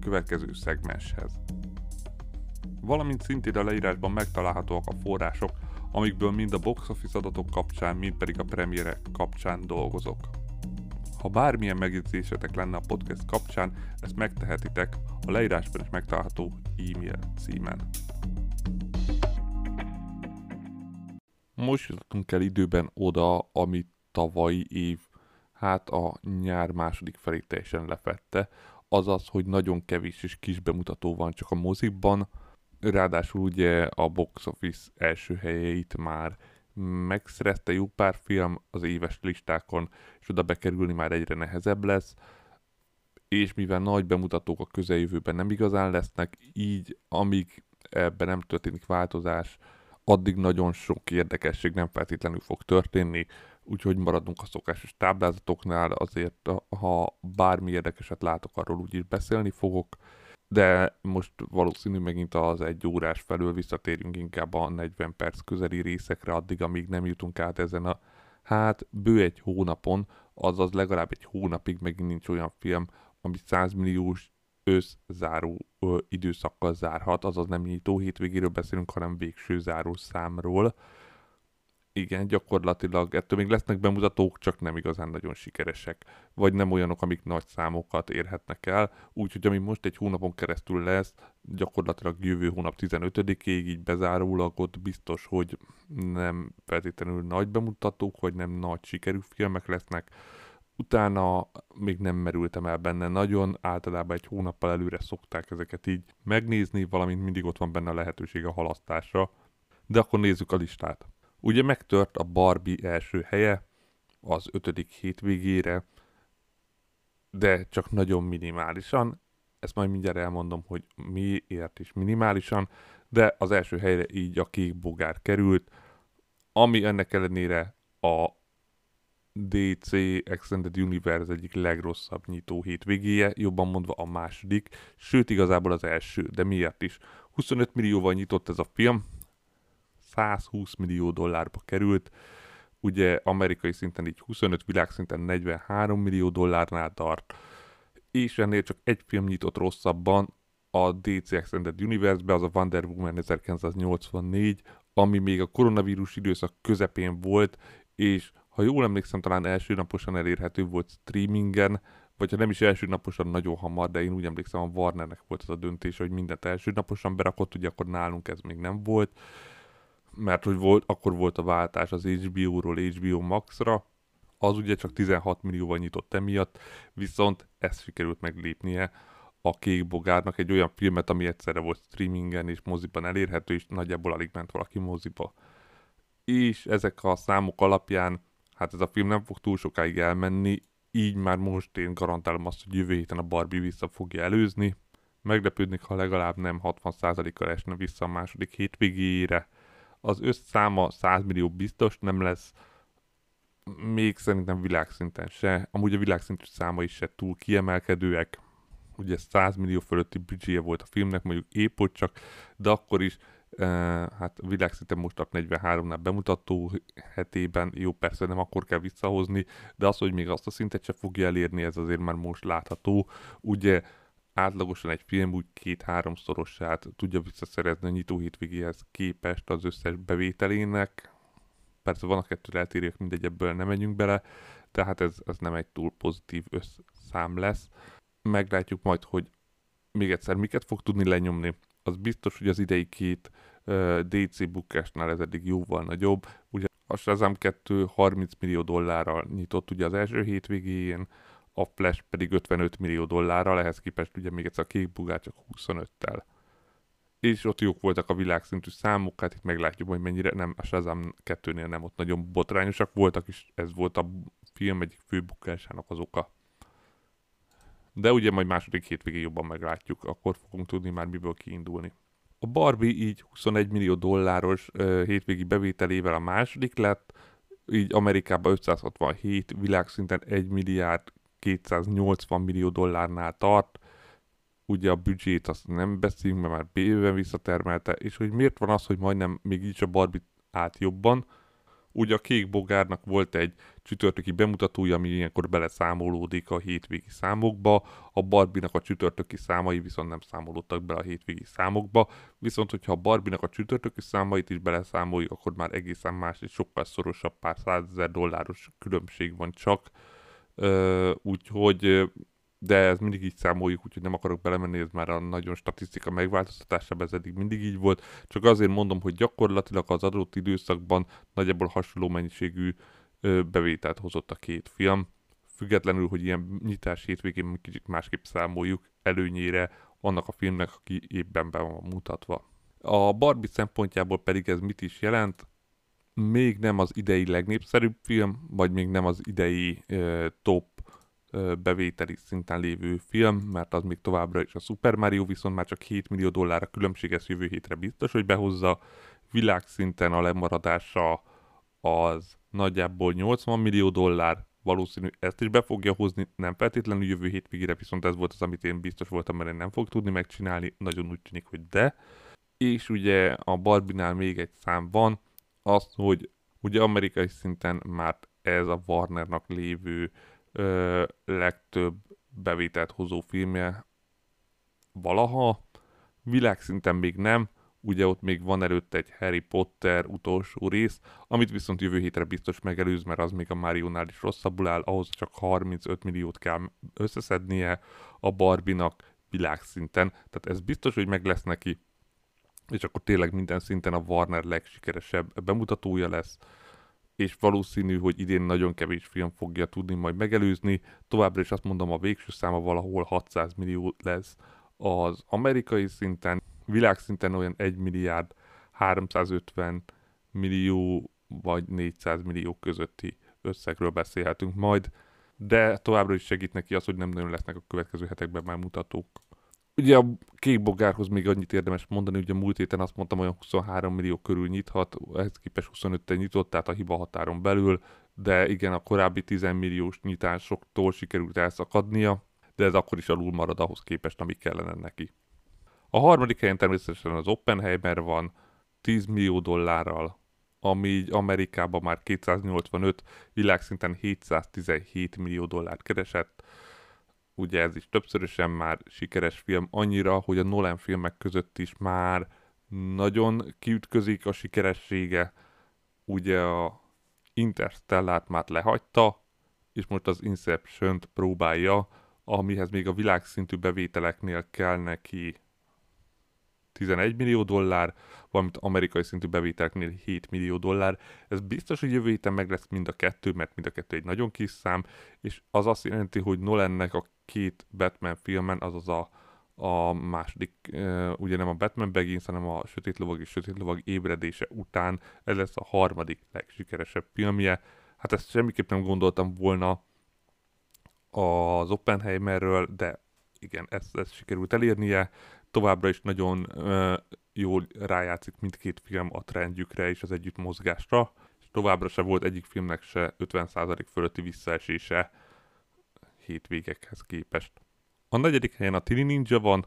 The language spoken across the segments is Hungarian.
következő szegmenshez. Valamint szintén a leírásban megtalálhatóak a források, amikből mind a box office adatok kapcsán, mind pedig a premierek kapcsán dolgozok. Ha bármilyen megjegyzésetek lenne a podcast kapcsán, ezt megtehetitek a leírásban is megtalálható e-mail címen. Most jutottunk el időben oda, amit tavalyi év, hát a nyár második felé teljesen lefette, azaz, hogy nagyon kevés és kis bemutató van csak a mozikban, ráadásul ugye a box office első helyeit már megszerezte jó pár film az éves listákon, és oda bekerülni már egyre nehezebb lesz, és mivel nagy bemutatók a közeljövőben nem igazán lesznek, így amíg ebben nem történik változás, addig nagyon sok érdekesség nem feltétlenül fog történni, úgyhogy maradunk a szokásos táblázatoknál, azért ha bármi érdekeset látok, arról úgyis beszélni fogok, de most valószínű megint az egy órás felül visszatérünk inkább a 40 perc közeli részekre, addig, amíg nem jutunk át ezen a hát bő egy hónapon, azaz legalább egy hónapig megint nincs olyan film, ami 100 milliós összzáró ö, időszakkal zárhat, azaz nem nyitó hétvégéről beszélünk, hanem végső záró számról igen, gyakorlatilag ettől még lesznek bemutatók, csak nem igazán nagyon sikeresek, vagy nem olyanok, amik nagy számokat érhetnek el, úgyhogy ami most egy hónapon keresztül lesz, gyakorlatilag jövő hónap 15-ig, így bezárólag ott biztos, hogy nem feltétlenül nagy bemutatók, vagy nem nagy sikerű filmek lesznek, utána még nem merültem el benne nagyon, általában egy hónappal előre szokták ezeket így megnézni, valamint mindig ott van benne a lehetőség a halasztásra. De akkor nézzük a listát. Ugye megtört a Barbie első helye az ötödik hétvégére, de csak nagyon minimálisan. Ezt majd mindjárt elmondom, hogy miért is minimálisan, de az első helyre így a kék bogár került, ami ennek ellenére a DC Extended Universe egyik legrosszabb nyitó hétvégéje, jobban mondva a második, sőt igazából az első, de miért is? 25 millióval nyitott ez a film, 120 millió dollárba került, ugye amerikai szinten így 25, világszinten 43 millió dollárnál tart, és ennél csak egy film nyitott rosszabban a DC Extended Universe-be, az a Wonder Woman 1984, ami még a koronavírus időszak közepén volt, és ha jól emlékszem, talán első naposan elérhető volt streamingen, vagy ha nem is első naposan nagyon hamar, de én úgy emlékszem, a Warnernek volt az a döntés, hogy mindent első naposan berakott, ugye akkor nálunk ez még nem volt mert hogy volt, akkor volt a váltás az HBO-ról HBO Max-ra, az ugye csak 16 millióval nyitott emiatt, viszont ezt sikerült meglépnie a Kék Bogárnak egy olyan filmet, ami egyszerre volt streamingen és moziban elérhető, és nagyjából alig ment valaki moziba. És ezek a számok alapján, hát ez a film nem fog túl sokáig elmenni, így már most én garantálom azt, hogy jövő héten a Barbie vissza fogja előzni. Meglepődnék, ha legalább nem 60%-kal esne vissza a második hétvégére az összszáma 100 millió biztos nem lesz, még szerintem világszinten se. Amúgy a világszintű száma is se túl kiemelkedőek. Ugye 100 millió fölötti büdzséje volt a filmnek, mondjuk épp hogy csak, de akkor is Uh, hát világszinten most tart 43-nál bemutató hetében, jó persze nem akkor kell visszahozni, de az, hogy még azt a szintet se fogja elérni, ez azért már most látható. Ugye átlagosan egy film úgy két-háromszorosát tudja visszaszerezni a nyitó hétvégéhez képest az összes bevételének. Persze van a kettő eltérők, mindegy, ebből nem megyünk bele, tehát ez, ez nem egy túl pozitív összszám lesz. Meglátjuk majd, hogy még egyszer miket fog tudni lenyomni. Az biztos, hogy az idei két uh, DC bukásnál ez eddig jóval nagyobb. Ugye a Shazam 2 30 millió dollárral nyitott ugye az első hétvégén, a Flash pedig 55 millió dollárral, ehhez képest ugye még egyszer a kék bugár csak 25-tel. És ott jók voltak a világszintű számok, hát itt meglátjuk, hogy mennyire nem, a Shazam 2-nél nem ott nagyon botrányosak voltak, és ez volt a film egyik fő bukásának az oka. de ugye majd második hétvégén jobban meglátjuk, akkor fogunk tudni már miből kiindulni. A Barbie így 21 millió dolláros uh, hétvégi bevételével a második lett, így Amerikában 567, világszinten 1 milliárd 280 millió dollárnál tart, ugye a büdzsét azt nem beszélünk, mert már bőven visszatermelte, és hogy miért van az, hogy majdnem még így a Barbie állt jobban, Ugye a Kék Bogárnak volt egy csütörtöki bemutatója, ami ilyenkor beleszámolódik a hétvégi számokba, a Barbinak a csütörtöki számai viszont nem számolódtak bele a hétvégi számokba, viszont hogyha a Barbinak a csütörtöki számait is beleszámoljuk, akkor már egészen más és sokkal szorosabb pár százezer dolláros különbség van csak, úgyhogy de ez mindig így számoljuk, úgyhogy nem akarok belemenni, ez már a nagyon statisztika megváltoztatásában ez eddig mindig így volt, csak azért mondom, hogy gyakorlatilag az adott időszakban nagyjából hasonló mennyiségű bevételt hozott a két film, függetlenül, hogy ilyen nyitás hétvégén kicsit másképp számoljuk előnyére annak a filmnek, aki éppen be van mutatva. A Barbie szempontjából pedig ez mit is jelent? Még nem az idei legnépszerűbb film, vagy még nem az idei ö, top bevételi szinten lévő film, mert az még továbbra is a Super Mario, viszont már csak 7 millió dollár a különbség, ez jövő hétre biztos, hogy behozza. Világszinten a lemaradása az nagyjából 80 millió dollár, valószínű ezt is be fogja hozni, nem feltétlenül jövő hétvégére, viszont ez volt az, amit én biztos voltam, mert én nem fog tudni megcsinálni, nagyon úgy tűnik, hogy de. És ugye a Barbinál még egy szám van, az, hogy ugye amerikai szinten már ez a Warnernak lévő ö, legtöbb bevételt hozó filmje valaha. Világszinten még nem, ugye ott még van előtte egy Harry Potter utolsó rész, amit viszont jövő hétre biztos megelőz, mert az még a Mario-nál is rosszabbul áll, ahhoz csak 35 milliót kell összeszednie a Barbinak világszinten, tehát ez biztos, hogy meg lesz neki, és akkor tényleg minden szinten a Warner legsikeresebb bemutatója lesz és valószínű, hogy idén nagyon kevés film fogja tudni majd megelőzni. Továbbra is azt mondom, a végső száma valahol 600 millió lesz az amerikai szinten, világszinten olyan 1 milliárd 350 millió vagy 400 millió közötti összegről beszélhetünk majd, de továbbra is segít neki az, hogy nem nagyon lesznek a következő hetekben már mutatók. Ugye a kék bogárhoz még annyit érdemes mondani, ugye múlt héten azt mondtam, olyan 23 millió körül nyithat, ehhez képest 25 nyitott, tehát a hiba határon belül, de igen, a korábbi 10 milliós nyitásoktól sikerült elszakadnia, de ez akkor is alul marad ahhoz képest, ami kellene neki. A harmadik helyen természetesen az Oppenheimer van, 10 millió dollárral, ami így Amerikában már 285, világszinten 717 millió dollárt keresett, ugye ez is többszörösen már sikeres film, annyira, hogy a Nolan filmek között is már nagyon kiütközik a sikeressége. Ugye a Interstellát már lehagyta, és most az Inception-t próbálja, amihez még a világszintű bevételeknél kell neki 11 millió dollár, valamint amerikai szintű bevételeknél 7 millió dollár. Ez biztos, hogy jövő héten meg lesz mind a kettő, mert mind a kettő egy nagyon kis szám, és az azt jelenti, hogy Nolannek a két Batman filmen, azaz a, a második, ugye nem a Batman Begins, hanem a Sötét Lovag és Sötét Lovag ébredése után, ez lesz a harmadik legsikeresebb filmje. Hát ezt semmiképp nem gondoltam volna az Oppenheimerről, de igen, ezt, ezt sikerült elérnie. Továbbra is nagyon uh, jól rájátszik mindkét film a trendjükre és az együtt mozgásra, és továbbra se volt egyik filmnek se 50% fölötti visszaesése hétvégekhez képest. A negyedik helyen a Tini Ninja van,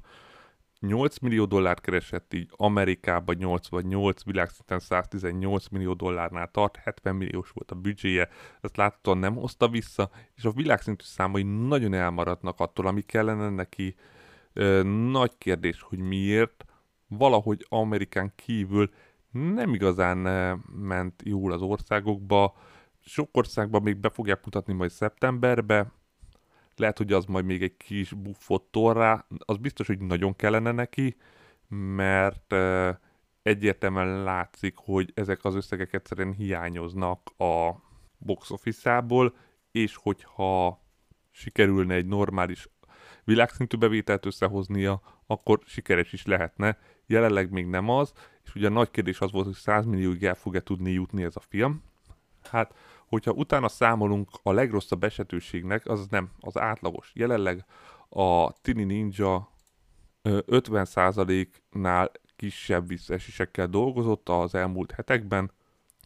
8 millió dollárt keresett így Amerikában 88, világszinten 118 millió dollárnál tart, 70 milliós volt a büdzséje, ezt láthatóan nem hozta vissza, és a világszintű számai nagyon elmaradnak attól, ami kellene neki. Nagy kérdés, hogy miért, valahogy Amerikán kívül nem igazán ment jól az országokba, sok országban még be fogják mutatni majd szeptemberbe, lehet, hogy az majd még egy kis buffot torrá, az biztos, hogy nagyon kellene neki, mert egyértelműen látszik, hogy ezek az összegek egyszerűen hiányoznak a box office-ából, és hogyha sikerülne egy normális világszintű bevételt összehoznia, akkor sikeres is lehetne. Jelenleg még nem az, és ugye a nagy kérdés az volt, hogy 100 millióig el fog-e tudni jutni ez a film. Hát hogyha utána számolunk a legrosszabb esetőségnek, az nem az átlagos. Jelenleg a Tini Ninja 50%-nál kisebb visszaesésekkel dolgozott az elmúlt hetekben,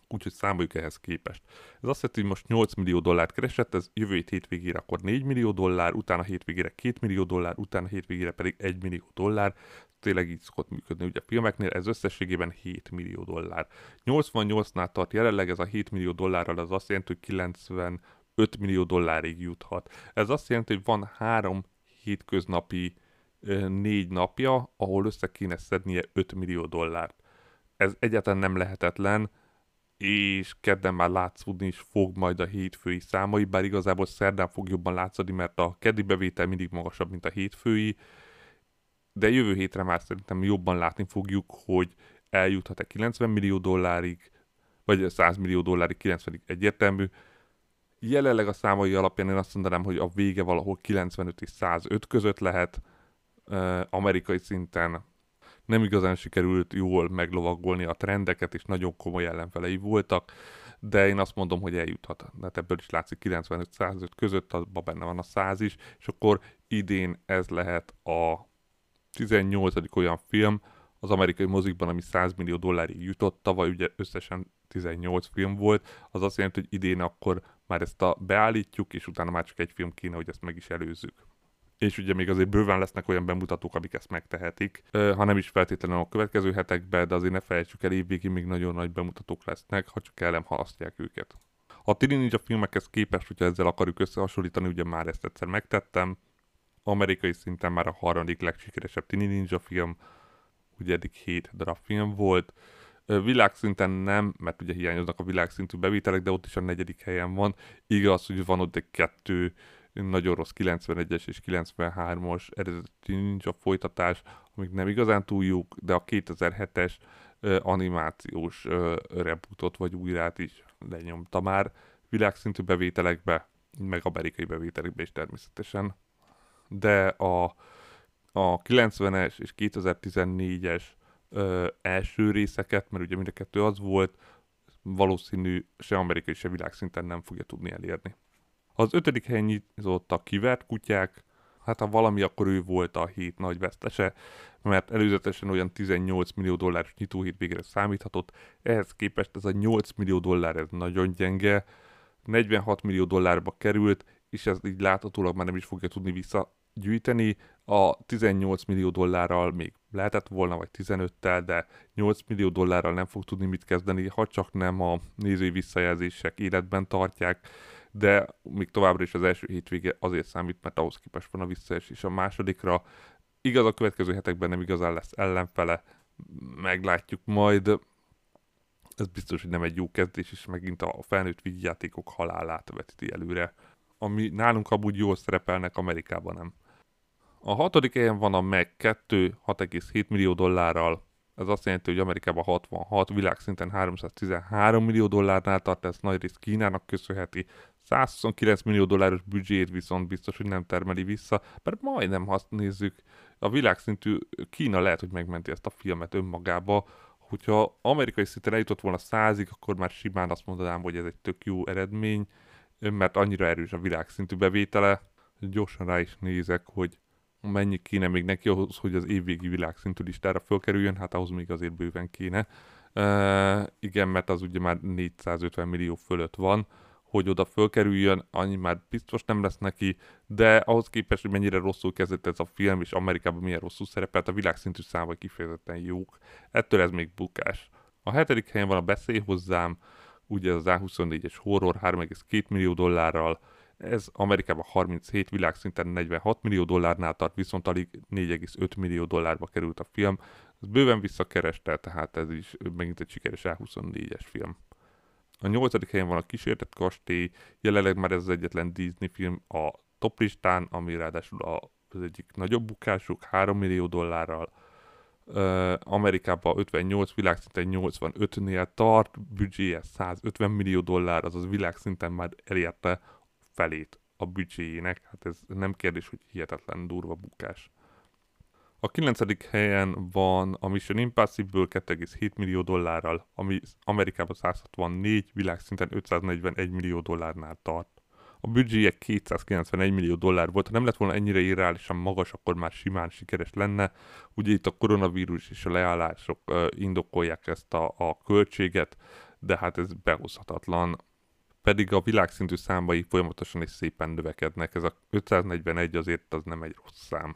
úgyhogy számoljuk ehhez képest. Ez azt jelenti, hogy most 8 millió dollárt keresett, ez jövő hét hétvégére akkor 4 millió dollár, utána hétvégére 2 millió dollár, utána hétvégére pedig 1 millió dollár. Tényleg így szokott működni ugye a filmeknél, ez összességében 7 millió dollár. 88-nál tart jelenleg, ez a 7 millió dollárral az azt jelenti, hogy 95 millió dollárig juthat. Ez azt jelenti, hogy van három hétköznapi négy napja, ahol össze kéne szednie 5 millió dollárt. Ez egyáltalán nem lehetetlen, és kedden már látszódni is fog majd a hétfői számai, bár igazából szerdán fog jobban látszani, mert a keddi bevétel mindig magasabb, mint a hétfői, de jövő hétre már szerintem jobban látni fogjuk, hogy eljuthat-e 90 millió dollárig, vagy 100 millió dollárig, 90 egyértelmű. Jelenleg a számai alapján én azt mondanám, hogy a vége valahol 95 és 105 között lehet, amerikai szinten nem igazán sikerült jól meglovagolni a trendeket, és nagyon komoly ellenfelei voltak, de én azt mondom, hogy eljuthat. Hát ebből is látszik 95-105 között, abban benne van a 100 is, és akkor idén ez lehet a 18. olyan film az amerikai mozikban, ami 100 millió dollárig jutott, tavaly ugye összesen 18 film volt, az azt jelenti, hogy idén akkor már ezt a beállítjuk, és utána már csak egy film kéne, hogy ezt meg is előzzük és ugye még azért bőven lesznek olyan bemutatók, amik ezt megtehetik, ha nem is feltétlenül a következő hetekben, de azért ne felejtsük el, évvégig még nagyon nagy bemutatók lesznek, ha csak el nem halasztják őket. A Ninja filmekhez képest, hogyha ezzel akarjuk összehasonlítani, ugye már ezt egyszer megtettem, amerikai szinten már a harmadik legsikeresebb Tini Ninja film, ugye eddig 7 darab film volt, világszinten nem, mert ugye hiányoznak a világszintű bevételek, de ott is a negyedik helyen van. Igaz, hogy van ott egy kettő nagyon rossz 91-es és 93-as eredeti nincs a folytatás, amik nem igazán túl jók, de a 2007-es uh, animációs rebootot vagy újrát is lenyomta már világszintű bevételekbe, meg amerikai bevételekbe is természetesen. De a, a 90-es és 2014-es ö, első részeket, mert ugye mind a kettő az volt, valószínű se amerikai, se világszinten nem fogja tudni elérni. Az ötödik helyen nyitott a kivert kutyák, hát ha valami, akkor ő volt a hét nagy vesztese, mert előzetesen olyan 18 millió dolláros nyitóhét végre számíthatott, ehhez képest ez a 8 millió dollár ez nagyon gyenge, 46 millió dollárba került, és ez így láthatólag már nem is fogja tudni visszagyűjteni. A 18 millió dollárral még lehetett volna, vagy 15-tel, de 8 millió dollárral nem fog tudni mit kezdeni, ha csak nem a nézői visszajelzések életben tartják de még továbbra is az első hétvége azért számít, mert ahhoz képest van a visszaesés a másodikra. Igaz, a következő hetekben nem igazán lesz ellenfele, meglátjuk majd. Ez biztos, hogy nem egy jó kezdés, és megint a felnőtt vígjátékok halálát vetíti előre. Ami nálunk amúgy jól szerepelnek, Amerikában nem. A hatodik helyen van a Meg 2, 6,7 millió dollárral, ez azt jelenti, hogy Amerikában 66, világszinten 313 millió dollárnál tart, ez nagy rész Kínának köszönheti. 129 millió dolláros büdzsét viszont biztos, hogy nem termeli vissza, mert majdnem, azt nézzük, a világszintű Kína lehet, hogy megmenti ezt a filmet önmagába, hogyha amerikai szinten eljutott volna százig, akkor már simán azt mondanám, hogy ez egy tök jó eredmény, mert annyira erős a világszintű bevétele. Gyorsan rá is nézek, hogy mennyi kéne még neki ahhoz, hogy az évvégi világszintű listára fölkerüljön, hát ahhoz még azért bőven kéne. Uh, igen, mert az ugye már 450 millió fölött van, hogy oda fölkerüljön, annyi már biztos nem lesz neki, de ahhoz képest, hogy mennyire rosszul kezdett ez a film, és Amerikában milyen rosszul szerepelt, a világszintű számok kifejezetten jók. Ettől ez még bukás. A hetedik helyen van a Beszélj hozzám, ugye az A24-es horror 3,2 millió dollárral, ez Amerikában 37, világszinten 46 millió dollárnál tart, viszont alig 4,5 millió dollárba került a film. Ez bőven visszakereste, tehát ez is megint egy sikeres A24-es film. A nyolcadik helyen van a Kísértett Kastély, jelenleg már ez az egyetlen Disney film a top listán, ami ráadásul az egyik nagyobb bukásuk, 3 millió dollárral. Amerikában 58, világszinten 85-nél tart, büdzséje 150 millió dollár, azaz világszinten már elérte felét a büdzséjének. Hát ez nem kérdés, hogy hihetetlen durva bukás. A kilencedik helyen van a Mission Impossible 2,7 millió dollárral, ami Amerikában 164, világszinten 541 millió dollárnál tart. A büdzséje 291 millió dollár volt. Ha nem lett volna ennyire irreálisan magas, akkor már simán sikeres lenne. Ugye itt a koronavírus és a leállások indokolják ezt a, a költséget, de hát ez behozhatatlan. Pedig a világszintű számbai folyamatosan és szépen növekednek. Ez a 541 azért az nem egy rossz szám.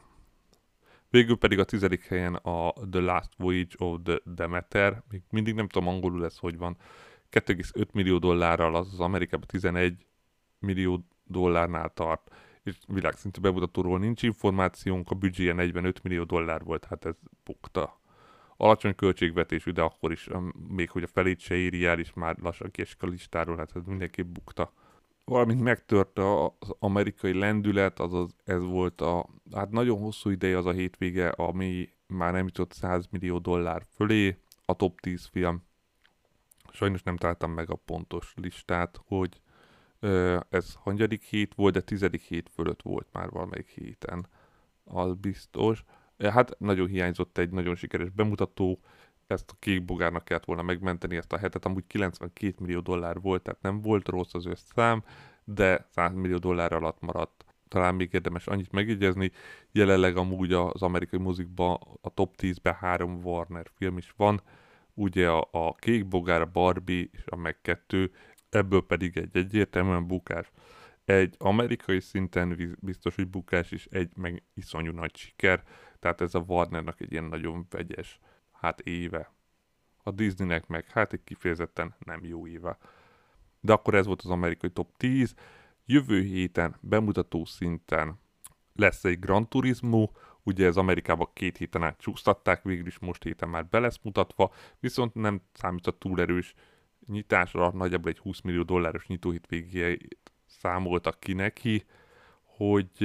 Végül pedig a tizedik helyen a The Last Voyage of the Demeter, még mindig nem tudom angolul ez hogy van, 2,5 millió dollárral, az az Amerikában 11 millió dollárnál tart, és világszintű bemutatóról nincs információnk, a büdzséje 45 millió dollár volt, hát ez bukta. Alacsony költségvetésű, de akkor is, még hogy a felét se éri el, és már lassan kiesik a listáról, hát ez mindenképp bukta valamint megtört az amerikai lendület, azaz ez volt a, hát nagyon hosszú ideje az a hétvége, ami már nem jutott 100 millió dollár fölé, a top 10 film. Sajnos nem találtam meg a pontos listát, hogy ez hangyadik hét volt, de tizedik hét fölött volt már valamelyik héten, az biztos. Hát nagyon hiányzott egy nagyon sikeres bemutató, ezt a kék bogárnak kellett volna megmenteni ezt a hetet, amúgy 92 millió dollár volt, tehát nem volt rossz az összszám, de 100 millió dollár alatt maradt. Talán még érdemes annyit megjegyezni, jelenleg amúgy az amerikai muzikban a top 10-ben három Warner film is van, ugye a, a Kék Bogár, a Barbie és a meg kettő, ebből pedig egy egyértelműen bukás. Egy amerikai szinten biztos, hogy bukás, és egy meg iszonyú nagy siker, tehát ez a Warnernak egy ilyen nagyon vegyes hát éve. A Disneynek meg hát egy kifejezetten nem jó éve. De akkor ez volt az amerikai top 10. Jövő héten bemutató szinten lesz egy Gran Turismo, ugye ez Amerikában két héten át csúsztatták, végül is most héten már be lesz mutatva, viszont nem számít a túl erős nyitásra, nagyjából egy 20 millió dolláros nyitóhit végéjét számoltak ki neki, hogy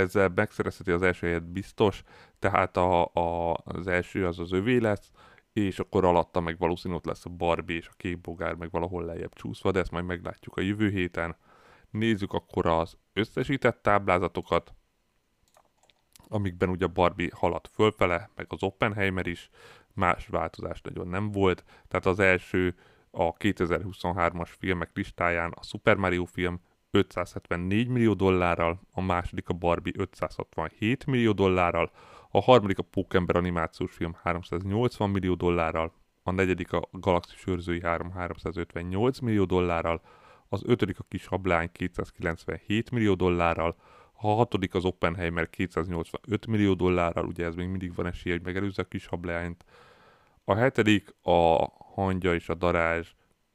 ezzel megszerezheti az első helyet biztos, tehát a, a, az első az az övé lesz, és akkor alatta meg valószínűleg ott lesz a Barbie és a kék bogár meg valahol lejjebb csúszva, de ezt majd meglátjuk a jövő héten. Nézzük akkor az összesített táblázatokat, amikben ugye a Barbie haladt fölfele, meg az Oppenheimer is, más változás nagyon nem volt, tehát az első a 2023-as filmek listáján a Super Mario film 574 millió dollárral, a második a Barbie 567 millió dollárral, a harmadik a Pókember animációs film 380 millió dollárral, a negyedik a Galaxis őrzői 3 358 millió dollárral, az ötödik a Kis Hablány 297 millió dollárral, a hatodik az Oppenheimer 285 millió dollárral, ugye ez még mindig van esélye, hogy megelőzze a Kis Hablányt, a hetedik a Hangya és a Darázs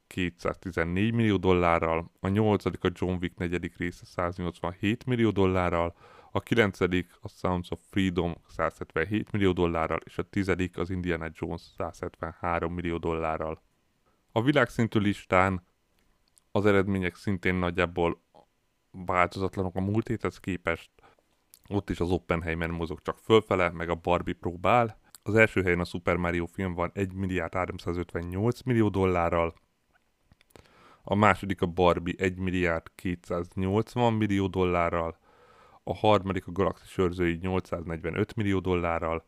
214 millió dollárral, a nyolcadik a John Wick negyedik része 187 millió dollárral, a kilencedik a Sounds of Freedom 177 millió dollárral, és a tizedik az Indiana Jones 173 millió dollárral. A világszintű listán az eredmények szintén nagyjából változatlanok a múlt héthez képest. Ott is az Oppenheimer mozog csak fölfele, meg a Barbie próbál. Az első helyen a Super Mario film van 1 milliárd 358 millió dollárral, a második a Barbie 1 milliárd 280 millió dollárral, a harmadik a Galaxis őrzői 845 millió dollárral,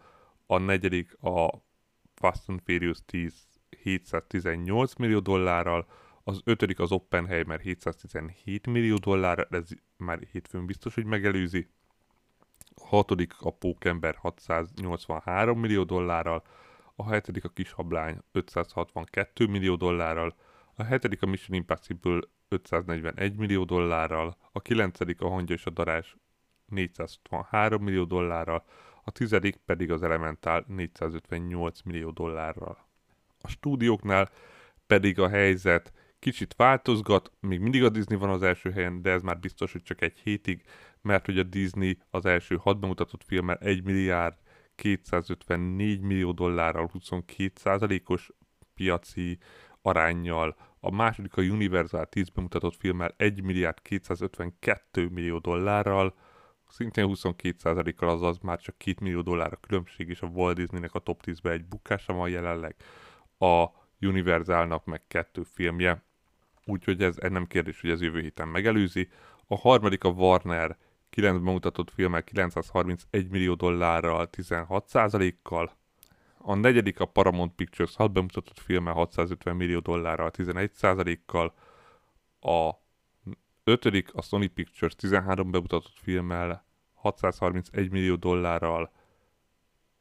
a negyedik a Fast and Furious 10 718 millió dollárral, az ötödik az Oppenheimer 717 millió dollár, ez már hétfőn biztos, hogy megelőzi. A hatodik a Pókember 683 millió dollárral, a hetedik a Kis Hablány 562 millió dollárral, a hetedik a Mission Impossible 541 millió dollárral, a kilencedik a Hangya és a Darás 463 millió dollárral, a tizedik pedig az Elemental 458 millió dollárral. A stúdióknál pedig a helyzet kicsit változgat, még mindig a Disney van az első helyen, de ez már biztos, hogy csak egy hétig, mert hogy a Disney az első hat bemutatott filmmel 1 milliárd 254 millió dollárral 22 os piaci arányjal, a második a Universal 10 bemutatott filmmel 1 milliárd 252 millió dollárral, szintén 22%-kal, azaz már csak 2 millió dollár a különbség, és a Walt Disneynek a top 10-ben egy bukása van jelenleg, a Universalnak meg kettő filmje, úgyhogy ez nem kérdés, hogy ez jövő héten megelőzi. A harmadik a Warner 9 bemutatott filmmel 931 millió dollárral, 16%-kal, a negyedik a Paramount Pictures 6 bemutatott filme 650 millió dollárral, 11%-kal. A ötödik a Sony Pictures 13 bemutatott filmmel 631 millió dollárral,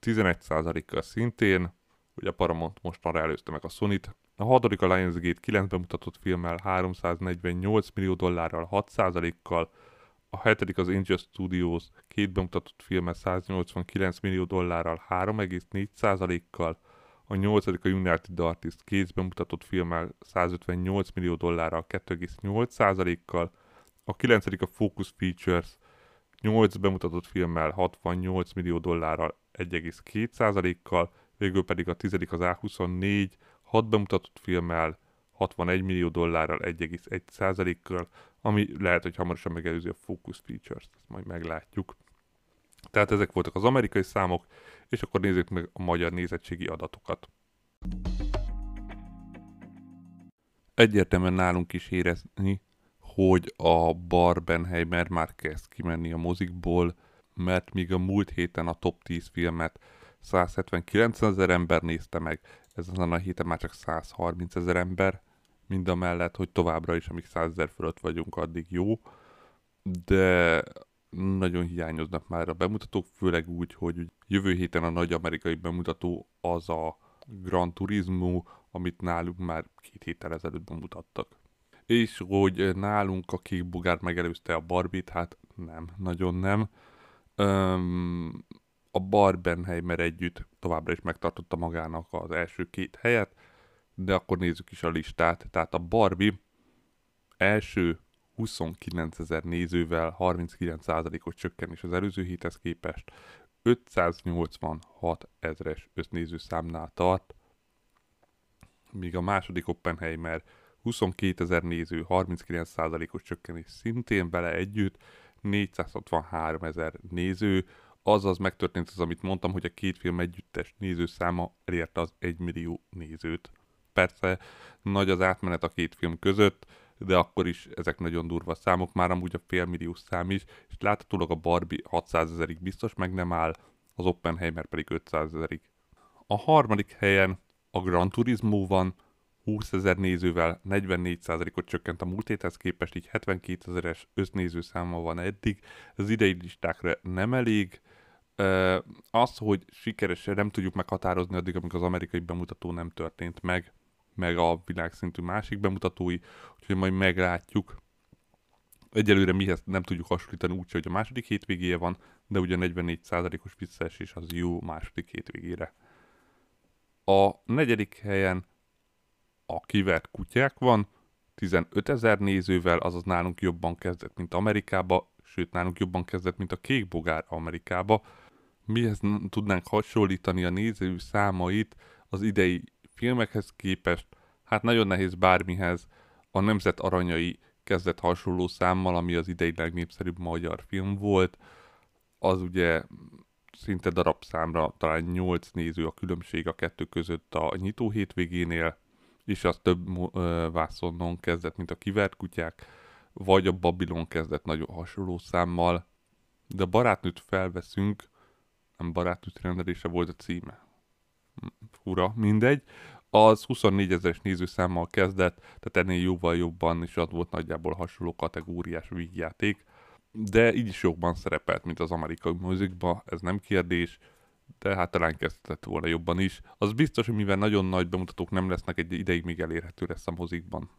11%-kal szintén, ugye a Paramount mostanra előzte meg a Sony-t. A hatodik a Lionsgate 9 bemutatott filmmel 348 millió dollárral, 6%-kal, a hetedik az Angel Studios két bemutatott filmmel 189 millió dollárral, 3,4%-kal, a nyolcadik a United Artists két bemutatott filmmel 158 millió dollárral, 2,8%-kal, a kilencedik a Focus Features 8 bemutatott filmmel 68 millió dollárral 1,2%-kal, végül pedig a tizedik az A24 6 bemutatott filmmel 61 millió dollárral 1,1%-kal, ami lehet, hogy hamarosan megelőzi a Focus Features-t, ezt majd meglátjuk. Tehát ezek voltak az amerikai számok, és akkor nézzük meg a magyar nézettségi adatokat. Egyértelműen nálunk is érezni, hogy a Barbenheimer már kezd kimenni a mozikból, mert míg a múlt héten a top 10 filmet 179 ezer ember nézte meg, ezen a héten már csak 130 ezer ember, mind a mellett, hogy továbbra is, amíg 100 ezer fölött vagyunk, addig jó, de nagyon hiányoznak már a bemutatók, főleg úgy, hogy jövő héten a nagy amerikai bemutató az a Gran Turismo, amit nálunk már két héttel ezelőtt bemutattak. És hogy nálunk a kék bugár megelőzte a Barbit, hát nem, nagyon nem. Öm, a Barbenheimer együtt továbbra is megtartotta magának az első két helyet, de akkor nézzük is a listát. Tehát a Barbie első 29 ezer nézővel 39%-os csökkenés az előző héthez képest, 586 ezres össznéző számnál tart, míg a második Oppenheimer 22 ezer néző, 39%-os csökkenés szintén vele együtt, 463 ezer néző, azaz megtörtént az, amit mondtam, hogy a két film együttes nézőszáma elérte az 1 millió nézőt. Persze nagy az átmenet a két film között, de akkor is ezek nagyon durva számok, már amúgy a félmilliós szám is, és láthatólag a Barbie 600 ezerig biztos meg nem áll, az Oppenheimer pedig 500 ezerig. A harmadik helyen a Gran Turismo van, 20 ezer nézővel 44%-ot csökkent a múlt héthez képest, így 72 ezeres össznéző száma van eddig. Ez idei listákra nem elég. Az, hogy sikeres, nem tudjuk meghatározni addig, amíg az amerikai bemutató nem történt meg, meg a világszintű másik bemutatói, úgyhogy majd meglátjuk. Egyelőre mihez nem tudjuk hasonlítani úgy, hogy a második hétvégéje van, de ugye 44%-os visszaesés az jó második hétvégére. A negyedik helyen a kivert kutyák van, 15 ezer nézővel, azaz nálunk jobban kezdett, mint Amerikába, sőt nálunk jobban kezdett, mint a kék bogár Amerikába. Mihez tudnánk hasonlítani a néző számait az idei filmekhez képest? Hát nagyon nehéz bármihez. A Nemzet Aranyai kezdett hasonló számmal, ami az idei legnépszerűbb magyar film volt. Az ugye szinte darabszámra talán 8 néző a különbség a kettő között a nyitó hétvégénél, és az több vászonnon kezdett, mint a kivert kutyák, vagy a Babilon kezdett nagyon hasonló számmal, de barátnőt felveszünk, nem barátnőt rendelése volt a címe. Fura, mindegy. Az 24 ezeres nézőszámmal kezdett, tehát ennél jóval jobban, és az volt nagyjából hasonló kategóriás vígjáték, de így is jobban szerepelt, mint az amerikai mozikba, ez nem kérdés, de hát talán kezdett volna jobban is. Az biztos, hogy mivel nagyon nagy bemutatók nem lesznek, egy ideig még elérhető lesz a mozikban.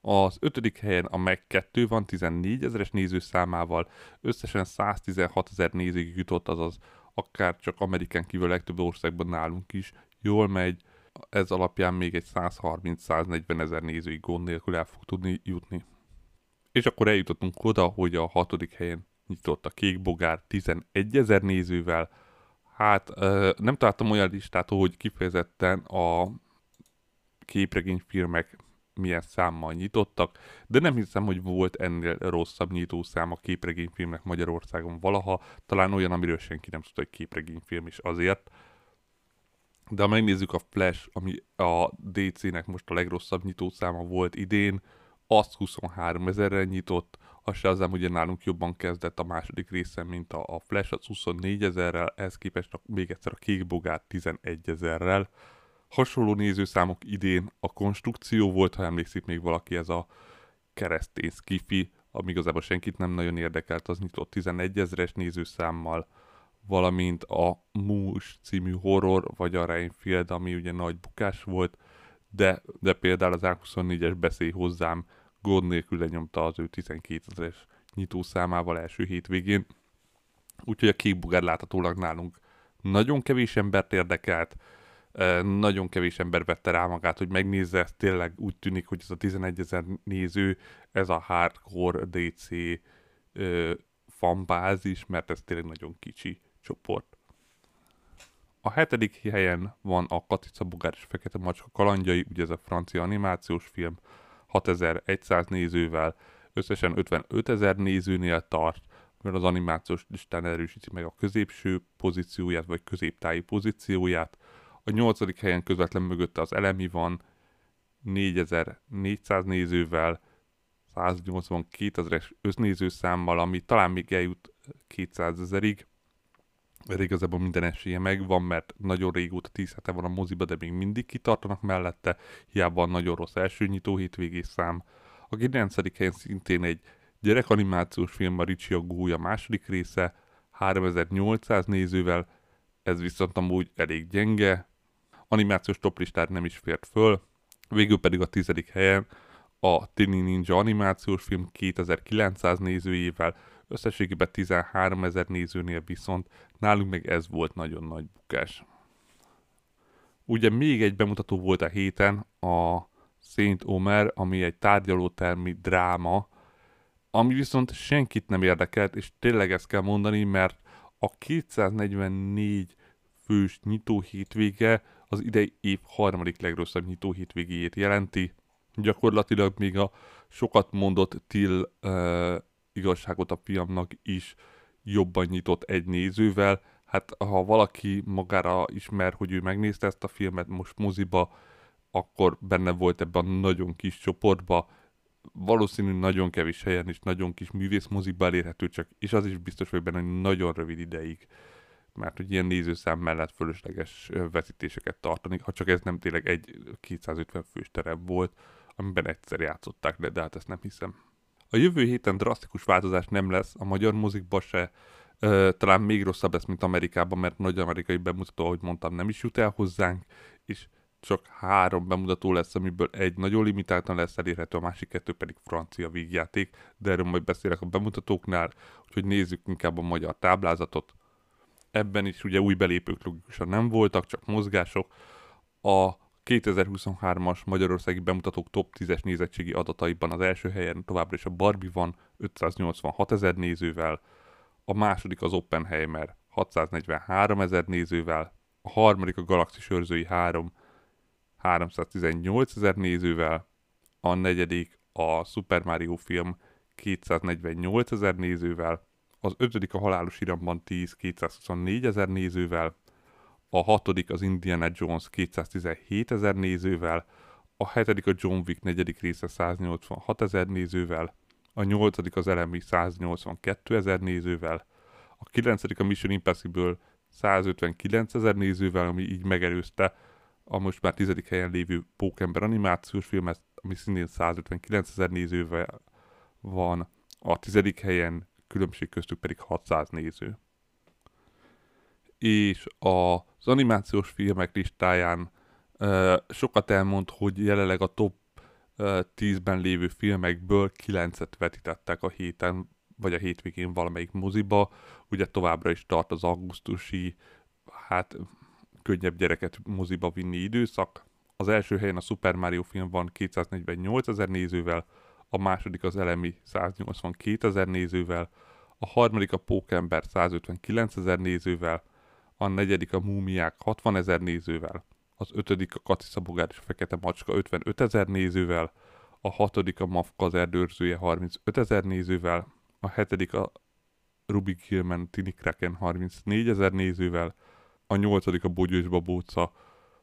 Az ötödik helyen a Meg 2 van 14 ezeres nézőszámával, összesen 116 ezer nézőig jutott, azaz akár csak Amerikán kívül legtöbb országban nálunk is jól megy, ez alapján még egy 130-140 ezer nézőig gond nélkül el fog tudni jutni. És akkor eljutottunk oda, hogy a hatodik helyen nyitott a Kék Bogár 11 ezer nézővel. Hát nem találtam olyan listát, hogy kifejezetten a képregényfilmek milyen számmal nyitottak, de nem hiszem, hogy volt ennél rosszabb nyitószám a képregényfilmnek Magyarországon valaha, talán olyan, amiről senki nem tudta, hogy képregényfilm is azért. De ha megnézzük a Flash, ami a DC-nek most a legrosszabb nyitószáma volt idén, azt 23 ezerrel nyitott, a Shazam ugye nálunk jobban kezdett a második részen, mint a, Flash, az 24 ezerrel, ez képest még egyszer a Kék Bogár 11 ezerrel. Hasonló nézőszámok idén a konstrukció volt, ha emlékszik még valaki, ez a keresztény skifi, ami igazából senkit nem nagyon érdekelt, az nyitott 11 ezeres nézőszámmal, valamint a Mús című horror, vagy a Reinfield, ami ugye nagy bukás volt, de, de például az A24-es beszél hozzám gond nélkül lenyomta az ő 12 ezeres nyitószámával első hétvégén. Úgyhogy a kék bugár láthatólag nálunk nagyon kevés embert érdekelt, nagyon kevés ember vette rá magát, hogy megnézze, ezt tényleg úgy tűnik, hogy ez a 11 ezer néző, ez a hardcore DC fanbázis, mert ez tényleg nagyon kicsi csoport. A hetedik helyen van a Katica Bogár és Fekete Macska kalandjai, ugye ez a francia animációs film, 6100 nézővel, összesen 55 ezer nézőnél tart, mert az animációs listán erősíti meg a középső pozícióját, vagy középtáji pozícióját. A nyolcadik helyen közvetlen mögötte az elemi van, 4400 nézővel, 182 ezeres össznézőszámmal, ami talán még eljut 200 ezerig. Mert igazából minden esélye megvan, mert nagyon régóta 10 hete van a moziba, de még mindig kitartanak mellette, hiába a nagyon rossz első nyitó hétvégés szám. A 9. helyen szintén egy gyerekanimációs film a Ricsi a Gólya második része, 3800 nézővel, ez viszont amúgy elég gyenge, animációs toplistát nem is fért föl, végül pedig a tizedik helyen a Tini Ninja animációs film 2900 nézőjével, összességében 13 ezer nézőnél viszont nálunk meg ez volt nagyon nagy bukás. Ugye még egy bemutató volt a héten, a Saint Omer, ami egy tárgyalótermi dráma, ami viszont senkit nem érdekelt, és tényleg ezt kell mondani, mert a 244 fős nyitó hétvége az idei év harmadik legrosszabb nyitó hétvégéjét jelenti. Gyakorlatilag még a sokat mondott Till uh, igazságot a fiamnak is jobban nyitott egy nézővel. Hát ha valaki magára ismer, hogy ő megnézte ezt a filmet most moziba, akkor benne volt ebben a nagyon kis csoportba, valószínű nagyon kevés helyen is nagyon kis művészmozikba elérhető csak, és az is biztos hogy benne, nagyon rövid ideig mert hogy ilyen nézőszám mellett fölösleges vetítéseket tartani, ha csak ez nem tényleg egy 250 fős terem volt, amiben egyszer játszották, de, de hát ezt nem hiszem. A jövő héten drasztikus változás nem lesz, a magyar mozikba se, ö, talán még rosszabb lesz, mint Amerikában, mert nagy amerikai bemutató, ahogy mondtam, nem is jut el hozzánk, és csak három bemutató lesz, amiből egy nagyon limitáltan lesz elérhető, a másik kettő pedig francia vígjáték, de erről majd beszélek a bemutatóknál, úgyhogy nézzük inkább a magyar táblázatot. Ebben is ugye új belépők logikusan nem voltak, csak mozgások. A 2023-as Magyarországi bemutatók top 10-es nézettségi adataiban az első helyen továbbra is a Barbie van 586 ezer nézővel, a második az Oppenheimer 643 ezer nézővel, a harmadik a Galaxis őrzői 3 318 ezer nézővel, a negyedik a Super Mario film 248 ezer nézővel, az ötödik a Halálos Iramban 10 224 ezer nézővel, a hatodik az Indiana Jones 217 ezer nézővel, a hetedik a John Wick negyedik része 186 ezer nézővel, a nyolcadik az Elemi 182 ezer nézővel, a kilencedik a Mission Impossible 159 ezer nézővel, ami így megelőzte a most már tizedik helyen lévő Pókember animációs film, ami szintén 159 ezer nézővel van, a tizedik helyen különbség köztük pedig 600 néző. És az animációs filmek listáján sokat elmond, hogy jelenleg a top uh, 10-ben lévő filmekből 9-et vetítettek a héten, vagy a hétvégén valamelyik moziba. Ugye továbbra is tart az augusztusi, hát könnyebb gyereket moziba vinni időszak. Az első helyen a Super Mario film van 248 ezer nézővel, a második az Elemi 182 ezer nézővel, a harmadik a Pókember 159 ezer nézővel, a negyedik a Múmiák 60 ezer nézővel, az ötödik a Katica Bogár és a Fekete Macska 55 ezer nézővel, a hatodik a Mafka az erdőrzője 35 ezer nézővel, a hetedik a Rubik Hillman Tini Kraken 34 ezer nézővel, a nyolcadik a Bogyó Babóca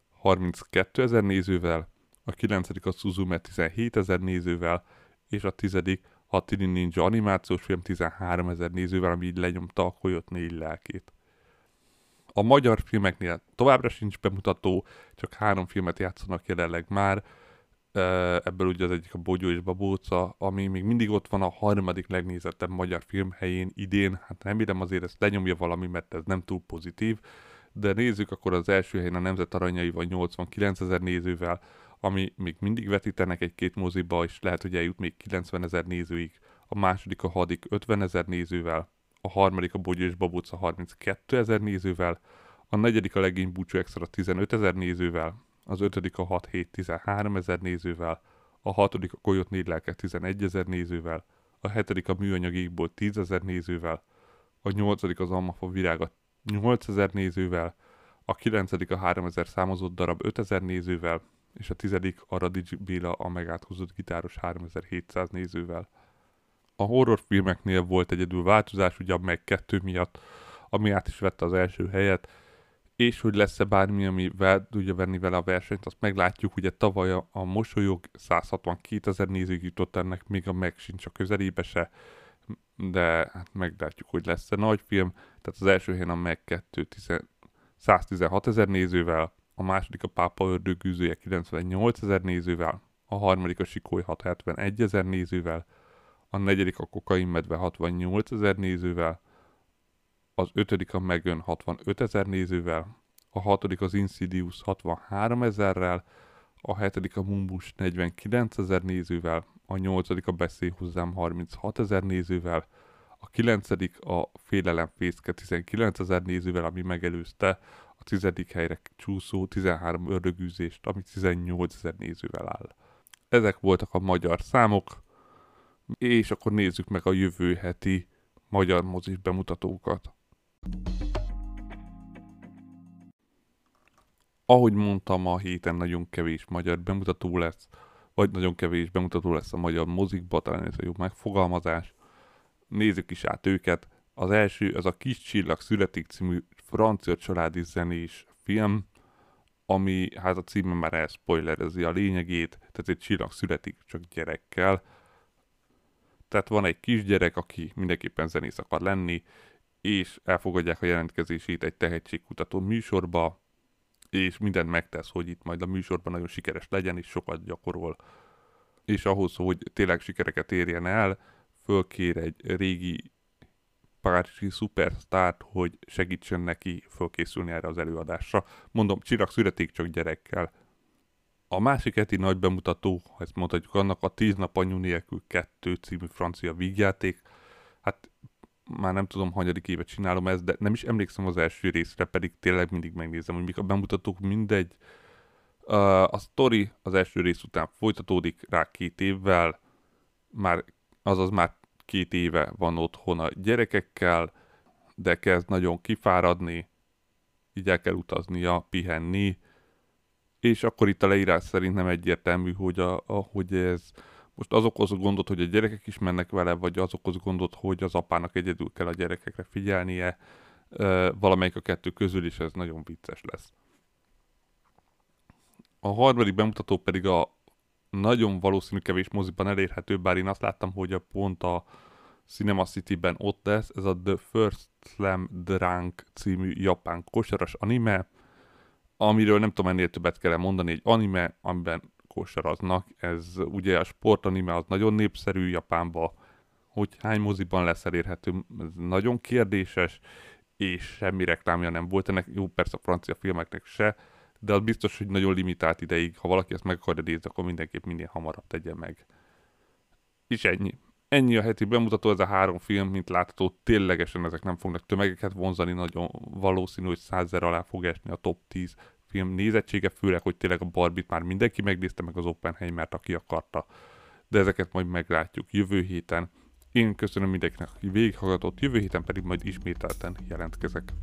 32 ezer nézővel, a kilencedik a Suzume 17 ezer nézővel, és a tizedik a Tini Ninja animációs film 13 ezer nézővel, ami így lenyomta a Koyot négy lelkét. A magyar filmeknél továbbra sincs bemutató, csak három filmet játszanak jelenleg már. ebből ugye az egyik a Bogyó és Babóca, ami még mindig ott van a harmadik legnézettebb magyar film helyén idén. Hát remélem azért ezt lenyomja valami, mert ez nem túl pozitív. De nézzük akkor az első helyen a Nemzet Aranyaival 89 ezer nézővel, ami még mindig vetítenek egy-két moziba, és lehet, hogy eljut még 90 ezer nézőig. A második a Hadik 50 ezer nézővel, a harmadik a Bogyó és Babóca 32 ezer nézővel, a negyedik a Legény Búcsú Extra 15 ezer nézővel, az ötödik a 6 7 13 ezer nézővel, a hatodik a Kolyot négy lelke 11 ezer nézővel, a hetedik a Műanyag égból 10 ezer nézővel, a nyolcadik az Almafa virága 8 ezer nézővel, a kilencedik a 3000 számozott darab 5000 nézővel, és a tizedik a Radics Béla a megátkozott gitáros 3700 nézővel. A horrorfilmeknél volt egyedül változás, ugye a meg kettő miatt, ami át is vette az első helyet, és hogy lesz-e bármi, ami vel, tudja venni vele a versenyt, azt meglátjuk, ugye tavaly a, a mosolyog 162 ezer nézőig jutott ennek, még a meg sincs a közelébe se, de hát meglátjuk, hogy lesz-e nagy film, tehát az első helyen a meg 2 116 ezer nézővel, a második a Pápa ördögűzője 98 ezer nézővel, a harmadik a Sikoly 671 ezer nézővel, a negyedik a Kokain medve 68 ezer nézővel, az ötödik a Megön 65 ezer nézővel, a hatodik az Insidious 63 ezerrel, a hetedik a Mumbus 49 ezer nézővel, a nyolcadik a Beszélj hozzám 36 ezer nézővel, a kilencedik a Félelem fészke 19 ezer nézővel, ami megelőzte a tizedik helyre csúszó 13 ördögűzést, ami 18 ezer nézővel áll. Ezek voltak a magyar számok, és akkor nézzük meg a jövő heti magyar mozis bemutatókat. Ahogy mondtam, a héten nagyon kevés magyar bemutató lesz, vagy nagyon kevés bemutató lesz a magyar mozikba, talán ez a jó megfogalmazás. Nézzük is át őket. Az első, az a Kis Csillag születik című francia családi zenés film, ami, hát a címe már elspoilerezi a lényegét, tehát egy csillag születik csak gyerekkel. Tehát van egy kisgyerek, aki mindenképpen zenész akar lenni, és elfogadják a jelentkezését egy tehetségkutató műsorba, és mindent megtesz, hogy itt majd a műsorban nagyon sikeres legyen, és sokat gyakorol. És ahhoz, hogy tényleg sikereket érjen el, fölkér egy régi párizsi szupersztárt, hogy segítsen neki fölkészülni erre az előadásra. Mondom, csillag születik csak gyerekkel. A másik heti nagy bemutató, ha ezt mondhatjuk annak, a Tíz nap anyu nélkül kettő című francia vígjáték. Hát már nem tudom, hanyadik éve csinálom ezt, de nem is emlékszem az első részre, pedig tényleg mindig megnézem, hogy mik a bemutatók, mindegy. A story az első rész után folytatódik rá két évvel, már, azaz már két éve van otthon a gyerekekkel, de kezd nagyon kifáradni, így el kell utaznia, pihenni, és akkor itt a leírás szerint nem egyértelmű, hogy, a, a, hogy ez most az okoz gondot, hogy a gyerekek is mennek vele, vagy az okoz gondot, hogy az apának egyedül kell a gyerekekre figyelnie, valamelyik a kettő közül is ez nagyon vicces lesz. A harmadik bemutató pedig a nagyon valószínű kevés moziban elérhető, bár én azt láttam, hogy a pont a Cinema City-ben ott lesz, ez a The First Slam Drunk című japán kosaras anime, amiről nem tudom ennél többet kell mondani, egy anime, amiben kosaraznak. Ez ugye a sportanime az nagyon népszerű Japánban, hogy hány moziban lesz elérhető, ez nagyon kérdéses, és semmi reklámja nem volt ennek, jó persze a francia filmeknek se, de az biztos, hogy nagyon limitált ideig, ha valaki ezt meg akarja nézni, akkor mindenképp minél hamarabb tegye meg. És ennyi. Ennyi a heti bemutató, ez a három film, mint látható, ténylegesen ezek nem fognak tömegeket vonzani, nagyon valószínű, hogy százer alá fog esni a top 10 film nézettsége, főleg, hogy tényleg a Barbit már mindenki megnézte, meg az Oppenheimert, aki akarta. De ezeket majd meglátjuk jövő héten. Én köszönöm mindenkinek, aki végighallgatott, jövő héten pedig majd ismételten jelentkezek.